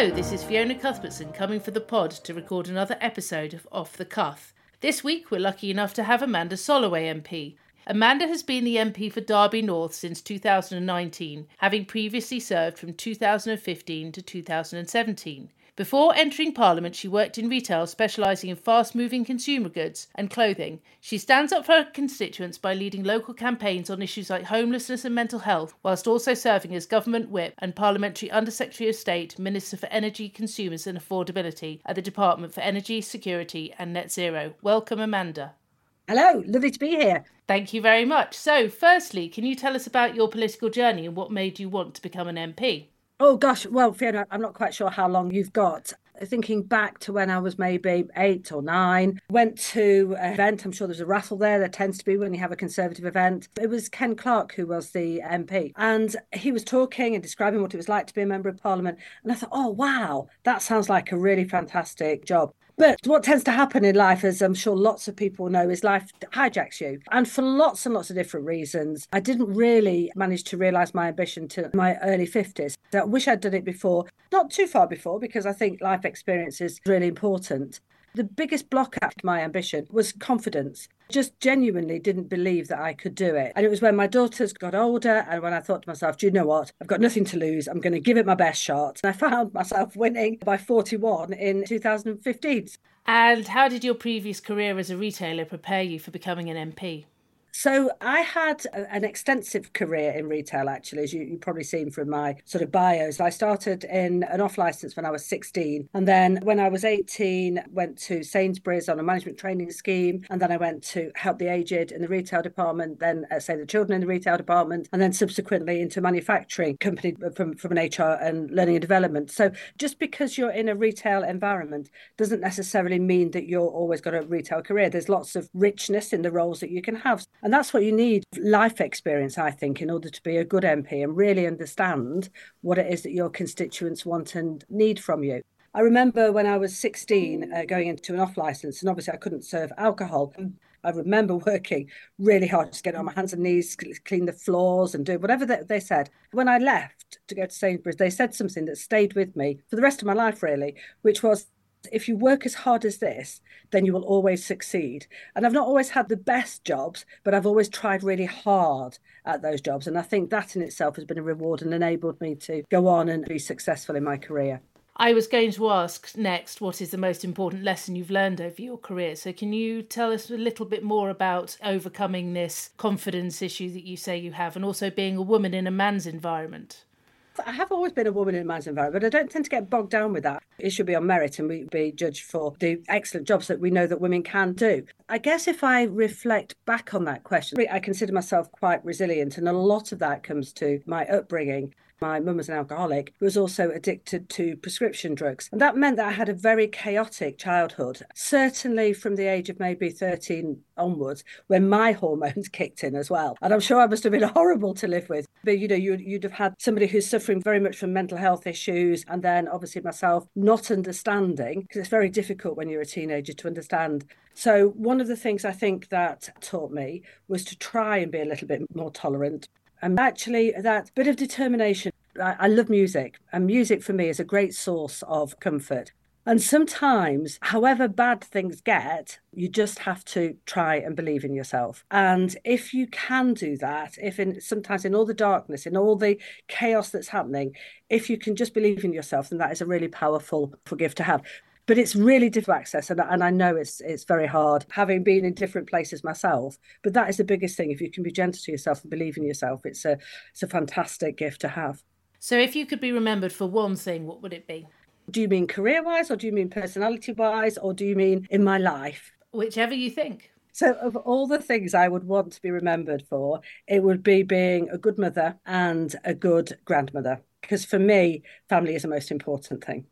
Hello, this is Fiona Cuthbertson coming for the pod to record another episode of Off the Cuff. This week we're lucky enough to have Amanda Solloway MP. Amanda has been the MP for Derby North since 2019, having previously served from 2015 to 2017. Before entering Parliament, she worked in retail, specialising in fast moving consumer goods and clothing. She stands up for her constituents by leading local campaigns on issues like homelessness and mental health, whilst also serving as Government Whip and Parliamentary Undersecretary of State, Minister for Energy, Consumers and Affordability at the Department for Energy, Security and Net Zero. Welcome, Amanda. Hello, lovely to be here. Thank you very much. So, firstly, can you tell us about your political journey and what made you want to become an MP? Oh gosh, well, Fiona, I'm not quite sure how long you've got. Thinking back to when I was maybe eight or nine, went to an event. I'm sure there's a raffle there. There tends to be when you have a Conservative event. It was Ken Clarke who was the MP, and he was talking and describing what it was like to be a member of Parliament. And I thought, oh wow, that sounds like a really fantastic job. But what tends to happen in life, as I'm sure lots of people know, is life hijacks you. And for lots and lots of different reasons, I didn't really manage to realise my ambition to my early 50s. I wish I'd done it before, not too far before, because I think life experience is really important. The biggest block at my ambition was confidence. Just genuinely didn't believe that I could do it. And it was when my daughters got older and when I thought to myself, do you know what? I've got nothing to lose. I'm going to give it my best shot. And I found myself winning by 41 in 2015. And how did your previous career as a retailer prepare you for becoming an MP? So I had a, an extensive career in retail, actually, as you, you've probably seen from my sort of bios. I started in an off license when I was 16. And then when I was 18, went to Sainsbury's on a management training scheme. And then I went to help the aged in the retail department, then uh, Save the Children in the retail department, and then subsequently into manufacturing company from, from an HR and learning and development. So just because you're in a retail environment doesn't necessarily mean that you're always got a retail career. There's lots of richness in the roles that you can have. And that's what you need life experience, I think, in order to be a good MP and really understand what it is that your constituents want and need from you. I remember when I was 16 uh, going into an off license, and obviously I couldn't serve alcohol. I remember working really hard to get on my hands and knees, clean the floors, and do whatever they, they said. When I left to go to Sainsbury's, they said something that stayed with me for the rest of my life, really, which was if you work as hard as this, then you will always succeed. And I've not always had the best jobs, but I've always tried really hard at those jobs. And I think that in itself has been a reward and enabled me to go on and be successful in my career. I was going to ask next what is the most important lesson you've learned over your career. So, can you tell us a little bit more about overcoming this confidence issue that you say you have and also being a woman in a man's environment? I have always been a woman in a man's environment, but I don't tend to get bogged down with that. It should be on merit and we be judged for the excellent jobs that we know that women can do. I guess if I reflect back on that question, I consider myself quite resilient, and a lot of that comes to my upbringing. My mum was an alcoholic was also addicted to prescription drugs. And that meant that I had a very chaotic childhood, certainly from the age of maybe 13 onwards, when my hormones kicked in as well. And I'm sure I must have been horrible to live with. But you know, you'd, you'd have had somebody who's suffering very much from mental health issues, and then obviously myself not understanding, because it's very difficult when you're a teenager to understand so, one of the things I think that taught me was to try and be a little bit more tolerant, and actually, that bit of determination. I, I love music, and music for me is a great source of comfort. And sometimes, however bad things get, you just have to try and believe in yourself. And if you can do that, if in sometimes in all the darkness, in all the chaos that's happening, if you can just believe in yourself, then that is a really powerful gift to have but it's really difficult access and, and i know it's it's very hard having been in different places myself but that is the biggest thing if you can be gentle to yourself and believe in yourself it's a it's a fantastic gift to have so if you could be remembered for one thing what would it be do you mean career wise or do you mean personality wise or do you mean in my life whichever you think so, of all the things I would want to be remembered for, it would be being a good mother and a good grandmother. Because for me, family is the most important thing.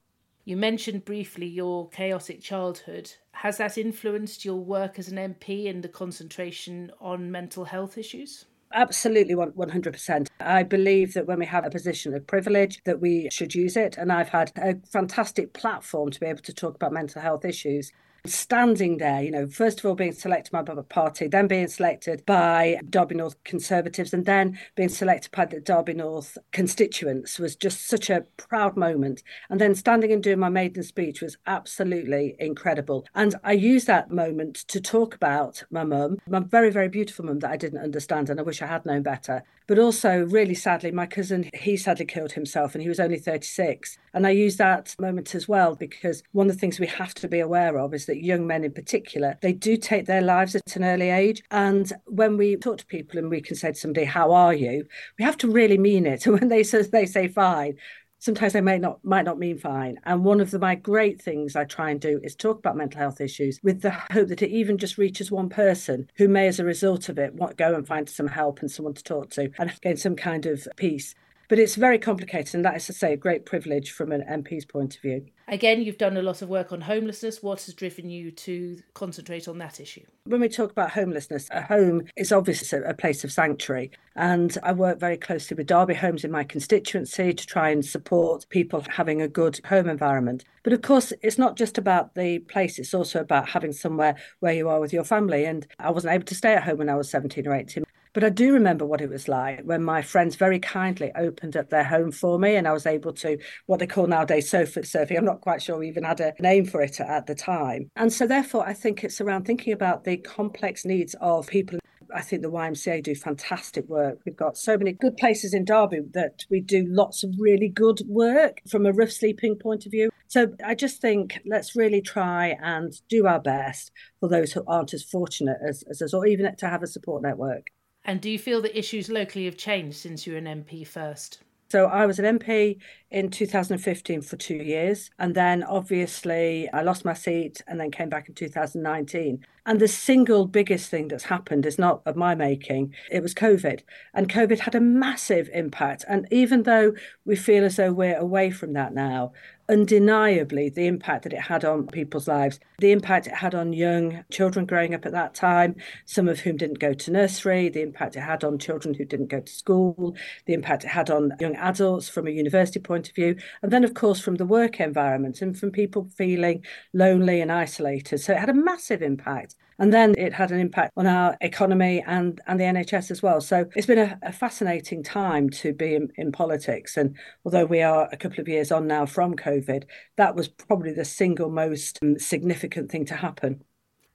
You mentioned briefly your chaotic childhood. Has that influenced your work as an MP and the concentration on mental health issues? Absolutely, 100%. I believe that when we have a position of privilege, that we should use it. And I've had a fantastic platform to be able to talk about mental health issues standing there, you know, first of all being selected by the party, then being selected by Derby North Conservatives, and then being selected by the Derby North constituents was just such a proud moment. And then standing and doing my maiden speech was absolutely incredible. And I used that moment to talk about my mum, my very, very beautiful mum that I didn't understand and I wish I had known better. But also, really sadly, my cousin, he sadly killed himself and he was only 36. And I use that moment as well because one of the things we have to be aware of is that young men in particular, they do take their lives at an early age. And when we talk to people and we can say to somebody, How are you? we have to really mean it. And when they say, they say fine, sometimes they may not might not mean fine and one of the my great things i try and do is talk about mental health issues with the hope that it even just reaches one person who may as a result of it want go and find some help and someone to talk to and gain some kind of peace but it's very complicated and that is to say a great privilege from an mp's point of view Again, you've done a lot of work on homelessness. What has driven you to concentrate on that issue? When we talk about homelessness, a home is obviously a place of sanctuary. And I work very closely with Derby Homes in my constituency to try and support people having a good home environment. But of course, it's not just about the place, it's also about having somewhere where you are with your family. And I wasn't able to stay at home when I was 17 or 18. But I do remember what it was like when my friends very kindly opened up their home for me and I was able to, what they call nowadays sofa surfing. I'm not quite sure we even had a name for it at the time. And so, therefore, I think it's around thinking about the complex needs of people I think the YMCA do fantastic work. We've got so many good places in Derby that we do lots of really good work from a rough sleeping point of view. So I just think let's really try and do our best for those who aren't as fortunate as, as us, or even to have a support network. And do you feel that issues locally have changed since you were an MP first? So I was an MP in 2015 for two years. And then obviously I lost my seat and then came back in 2019. And the single biggest thing that's happened is not of my making, it was COVID. And COVID had a massive impact. And even though we feel as though we're away from that now, undeniably the impact that it had on people's lives, the impact it had on young children growing up at that time, some of whom didn't go to nursery, the impact it had on children who didn't go to school, the impact it had on young adults from a university point of view, and then, of course, from the work environment and from people feeling lonely and isolated. So it had a massive impact. And then it had an impact on our economy and, and the NHS as well. So it's been a, a fascinating time to be in, in politics. And although we are a couple of years on now from COVID, that was probably the single most um, significant thing to happen.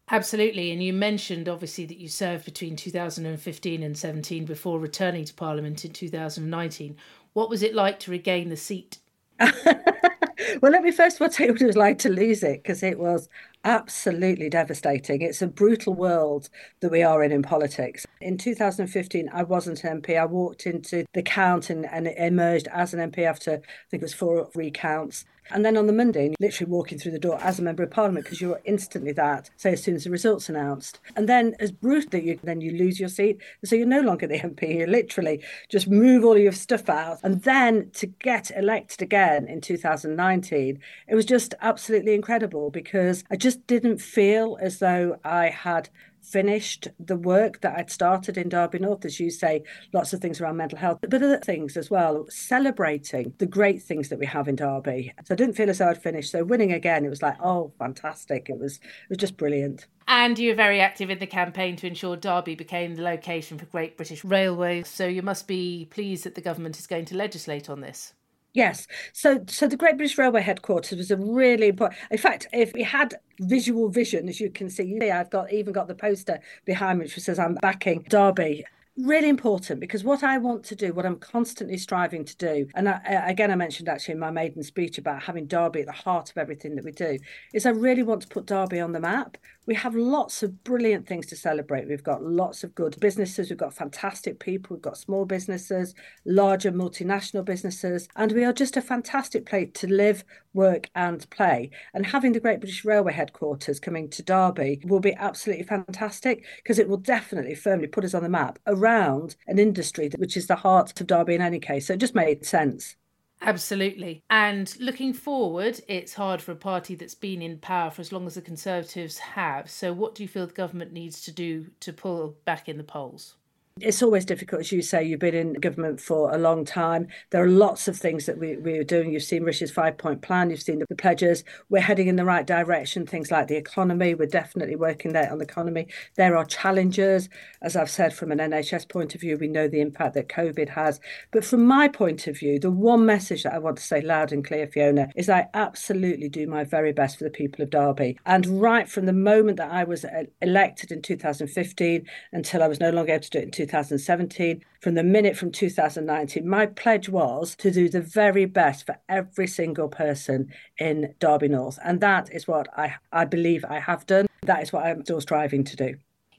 Absolutely. And you mentioned obviously that you served between 2015 and 17 before returning to Parliament in 2019. What was it like to regain the seat? well, let me first of all tell you what it was like to lose it because it was absolutely devastating. It's a brutal world that we are in in politics. In 2015, I wasn't an MP. I walked into the count and, and emerged as an MP after, I think it was four recounts. And then on the Monday, literally walking through the door as a member of parliament because you're instantly that, say, as soon as the results announced. And then as brutal that you then you lose your seat. So you're no longer the MP. You literally just move all your stuff out. And then to get elected again in 2019, it was just absolutely incredible because I just didn't feel as though I had finished the work that I'd started in Derby North, as you say, lots of things around mental health, but other things as well, celebrating the great things that we have in Derby. So I didn't feel as though I'd finished. So winning again, it was like, oh, fantastic. It was it was just brilliant. And you were very active in the campaign to ensure Derby became the location for Great British Railways. So you must be pleased that the government is going to legislate on this. Yes. So so the Great British Railway headquarters was a really important in fact, if we had visual vision, as you can see, I've got even got the poster behind me which says I'm backing Derby really important because what I want to do, what I'm constantly striving to do, and I, again, I mentioned actually in my maiden speech about having Derby at the heart of everything that we do, is I really want to put Derby on the map. We have lots of brilliant things to celebrate. We've got lots of good businesses, we've got fantastic people, we've got small businesses, larger multinational businesses, and we are just a fantastic place to live, work, and play. And having the Great British Railway headquarters coming to Derby will be absolutely fantastic because it will definitely firmly put us on the map around an industry which is the heart of Derby in any case. So it just made sense. Absolutely. And looking forward, it's hard for a party that's been in power for as long as the Conservatives have. So, what do you feel the government needs to do to pull back in the polls? It's always difficult, as you say, you've been in government for a long time. There are lots of things that we, we are doing. You've seen Rishi's five point plan, you've seen the, the pledges. We're heading in the right direction. Things like the economy, we're definitely working there on the economy. There are challenges. As I've said, from an NHS point of view, we know the impact that COVID has. But from my point of view, the one message that I want to say loud and clear, Fiona, is I absolutely do my very best for the people of Derby. And right from the moment that I was uh, elected in 2015 until I was no longer able to do it in 2017, from the minute from 2019, my pledge was to do the very best for every single person in Derby North. And that is what I, I believe I have done. That is what I'm still striving to do.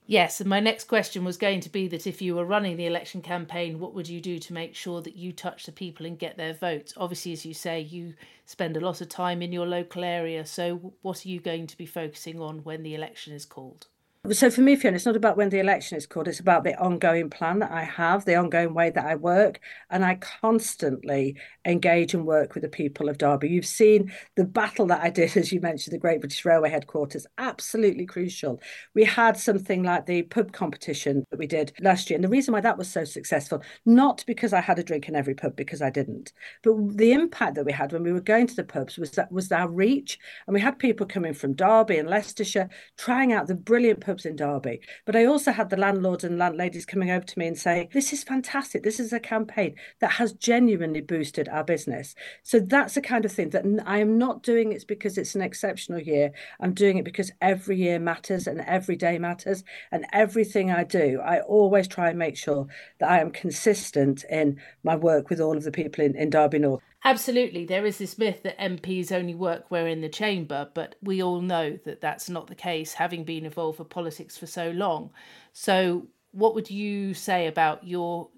Yes, and my next question was going to be that if you were running the election campaign, what would you do to make sure that you touch the people and get their votes? Obviously, as you say, you spend a lot of time in your local area. So, what are you going to be focusing on when the election is called? So for me, Fiona, it's not about when the election is called. It's about the ongoing plan that I have, the ongoing way that I work, and I constantly engage and work with the people of Derby. You've seen the battle that I did, as you mentioned, the Great British Railway headquarters, absolutely crucial. We had something like the pub competition that we did last year, and the reason why that was so successful, not because I had a drink in every pub, because I didn't, but the impact that we had when we were going to the pubs was that was our reach, and we had people coming from Derby and Leicestershire trying out the brilliant pub in Derby. But I also had the landlords and landladies coming over to me and saying, This is fantastic. This is a campaign that has genuinely boosted our business. So that's the kind of thing that I am not doing it because it's an exceptional year. I'm doing it because every year matters and every day matters. And everything I do, I always try and make sure that I am consistent in my work with all of the people in, in Derby North. Absolutely. There is this myth that MPs only work where in the chamber, but we all know that that's not the case, having been involved with politics for so long. So, what would you say about your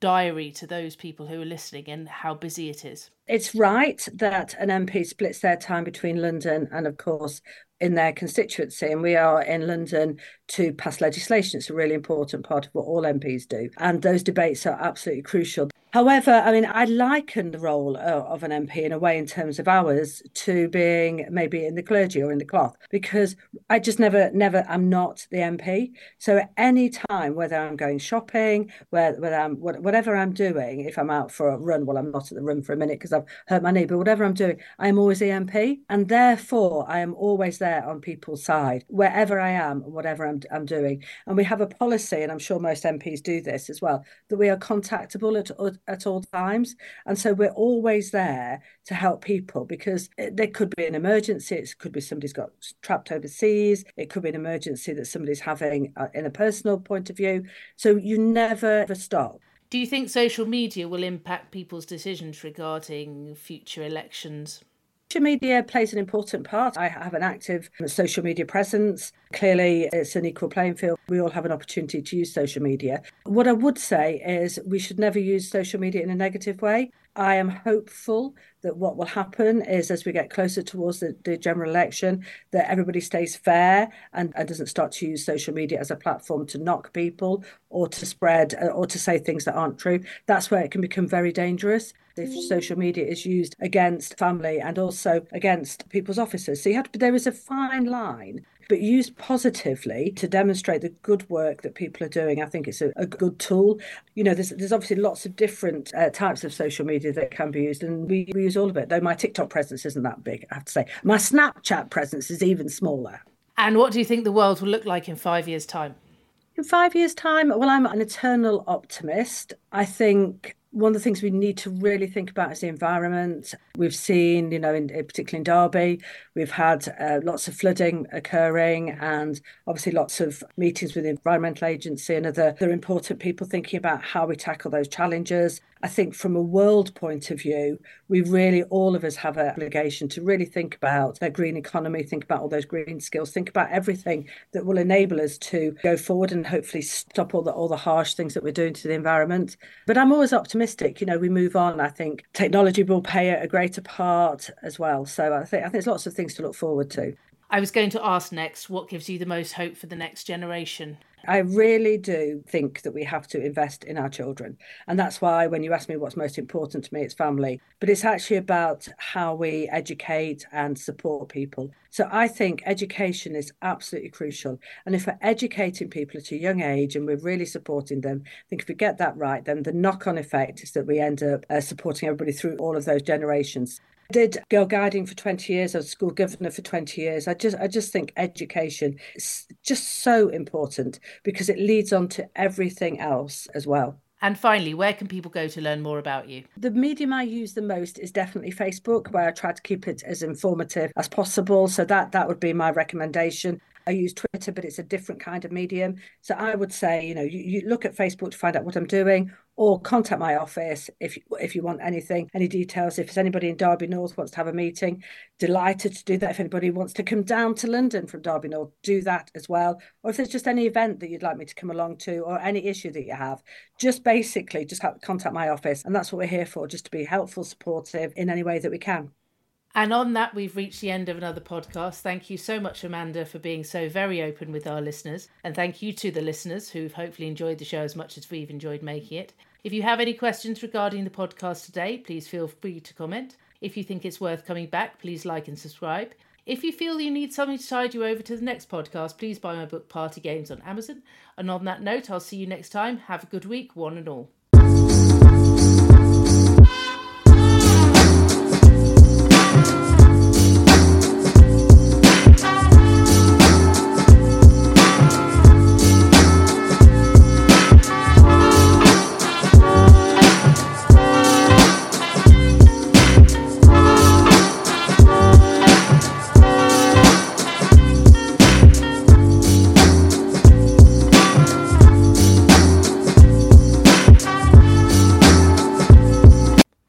diary to those people who are listening and how busy it is? It's right that an MP splits their time between London and, of course, in their constituency. And we are in London to pass legislation. It's a really important part of what all MPs do. And those debates are absolutely crucial. However, I mean, I liken the role uh, of an MP in a way, in terms of hours, to being maybe in the clergy or in the cloth, because I just never, never, I'm not the MP. So at any time, whether I'm going shopping, whether, whether I'm whatever I'm doing, if I'm out for a run, well, I'm not at the run for a minute because I've hurt my knee, but whatever I'm doing, I'm always the MP, and therefore I am always there on people's side wherever I am, whatever I'm, I'm doing. And we have a policy, and I'm sure most MPs do this as well, that we are contactable at at all times. And so we're always there to help people because it, there could be an emergency. It could be somebody's got trapped overseas. It could be an emergency that somebody's having uh, in a personal point of view. So you never ever stop. Do you think social media will impact people's decisions regarding future elections? Social media plays an important part. I have an active social media presence. Clearly, it's an equal playing field. We all have an opportunity to use social media. What I would say is we should never use social media in a negative way. I am hopeful that what will happen is as we get closer towards the, the general election, that everybody stays fair and, and doesn't start to use social media as a platform to knock people or to spread uh, or to say things that aren't true. That's where it can become very dangerous if social media is used against family and also against people's offices. So you have to, there is a fine line but used positively to demonstrate the good work that people are doing. I think it's a, a good tool. You know, there's there's obviously lots of different uh, types of social media that can be used, and we, we use all of it. Though my TikTok presence isn't that big, I have to say. My Snapchat presence is even smaller. And what do you think the world will look like in five years' time? In five years' time, well, I'm an eternal optimist. I think one of the things we need to really think about is the environment. We've seen, you know, in, particularly in Derby, we've had uh, lots of flooding occurring and obviously lots of meetings with the Environmental Agency and other, other important people thinking about how we tackle those challenges. I think from a world point of view, we really, all of us have an obligation to really think about the green economy, think about all those green skills, think about everything that will enable us to go forward and hopefully stop all the, all the harsh things that we're doing to the environment. But I'm always optimistic. You know, we move on. I think technology will play a greater part as well. So I think, I think there's lots of things to look forward to. I was going to ask next what gives you the most hope for the next generation? I really do think that we have to invest in our children. And that's why when you ask me what's most important to me, it's family. But it's actually about how we educate and support people. So I think education is absolutely crucial. And if we're educating people at a young age and we're really supporting them, I think if we get that right, then the knock on effect is that we end up uh, supporting everybody through all of those generations. Did girl guiding for 20 years. I was school governor for 20 years. I just I just think education is just so important because it leads on to everything else as well. And finally, where can people go to learn more about you? The medium I use the most is definitely Facebook, where I try to keep it as informative as possible. So that that would be my recommendation. I use Twitter, but it's a different kind of medium. So I would say, you know, you, you look at Facebook to find out what I'm doing, or contact my office if if you want anything, any details. If anybody in Derby North wants to have a meeting, delighted to do that. If anybody wants to come down to London from Derby North, do that as well. Or if there's just any event that you'd like me to come along to, or any issue that you have, just basically just contact my office, and that's what we're here for, just to be helpful, supportive in any way that we can. And on that, we've reached the end of another podcast. Thank you so much, Amanda, for being so very open with our listeners. And thank you to the listeners who've hopefully enjoyed the show as much as we've enjoyed making it. If you have any questions regarding the podcast today, please feel free to comment. If you think it's worth coming back, please like and subscribe. If you feel you need something to tide you over to the next podcast, please buy my book Party Games on Amazon. And on that note, I'll see you next time. Have a good week, one and all.